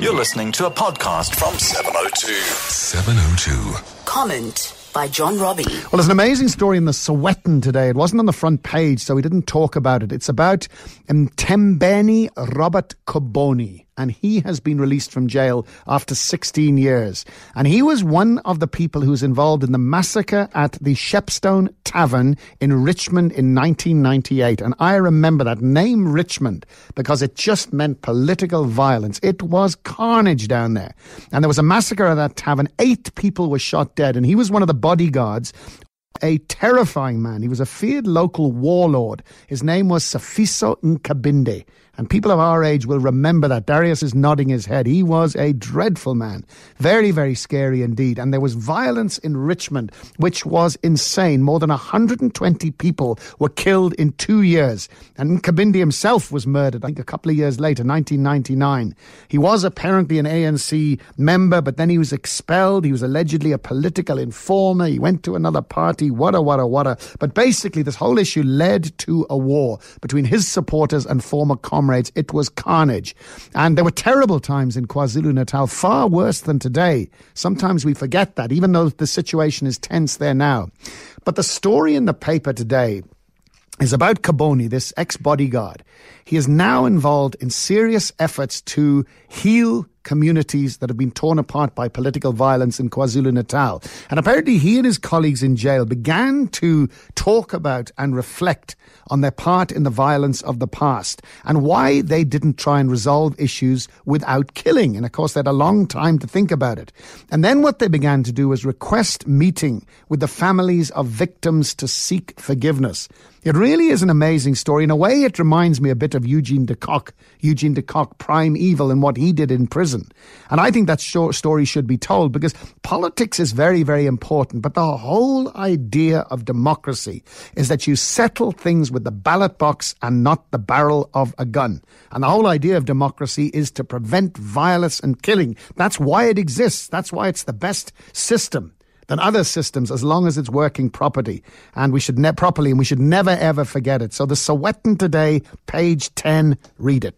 You're listening to a podcast from 702. 702. Comment by John Robbie. Well, there's an amazing story in the Sowetan today. It wasn't on the front page, so we didn't talk about it. It's about um, Tembeni Robert Koboni and he has been released from jail after 16 years. And he was one of the people who was involved in the massacre at the Shepstone Tavern in Richmond in 1998. And I remember that name Richmond because it just meant political violence. It was carnage down there. And there was a massacre at that tavern. Eight people were shot dead, and he was one of the bodyguards a terrifying man. He was a feared local warlord. His name was Sifiso Nkabinde. And people of our age will remember that. Darius is nodding his head. He was a dreadful man. Very, very scary indeed. And there was violence in Richmond, which was insane. More than 120 people were killed in two years. And Kabindi himself was murdered, I think, a couple of years later, 1999. He was apparently an ANC member, but then he was expelled. He was allegedly a political informer. He went to another party. Wada, wada, wada. But basically, this whole issue led to a war between his supporters and former comrades comrades, it was carnage. And there were terrible times in KwaZulu Natal, far worse than today. Sometimes we forget that, even though the situation is tense there now. But the story in the paper today is about Koboni, this ex bodyguard. He is now involved in serious efforts to heal communities that have been torn apart by political violence in KwaZulu Natal. And apparently, he and his colleagues in jail began to talk about and reflect on their part in the violence of the past and why they didn't try and resolve issues without killing. And of course, they had a long time to think about it. And then what they began to do was request meeting with the families of victims to seek forgiveness. It really is an amazing story. In a way, it reminds me a bit of Eugene de Kock, Eugene de Kock, Prime Evil, and what he did in prison. And I think that story should be told because politics is very, very important. But the whole idea of democracy is that you settle things with the ballot box and not the barrel of a gun. And the whole idea of democracy is to prevent violence and killing. That's why it exists. That's why it's the best system than other systems as long as it's working properly. And we should ne- properly, and we should never ever forget it. So the Sowetan today, page 10, read it.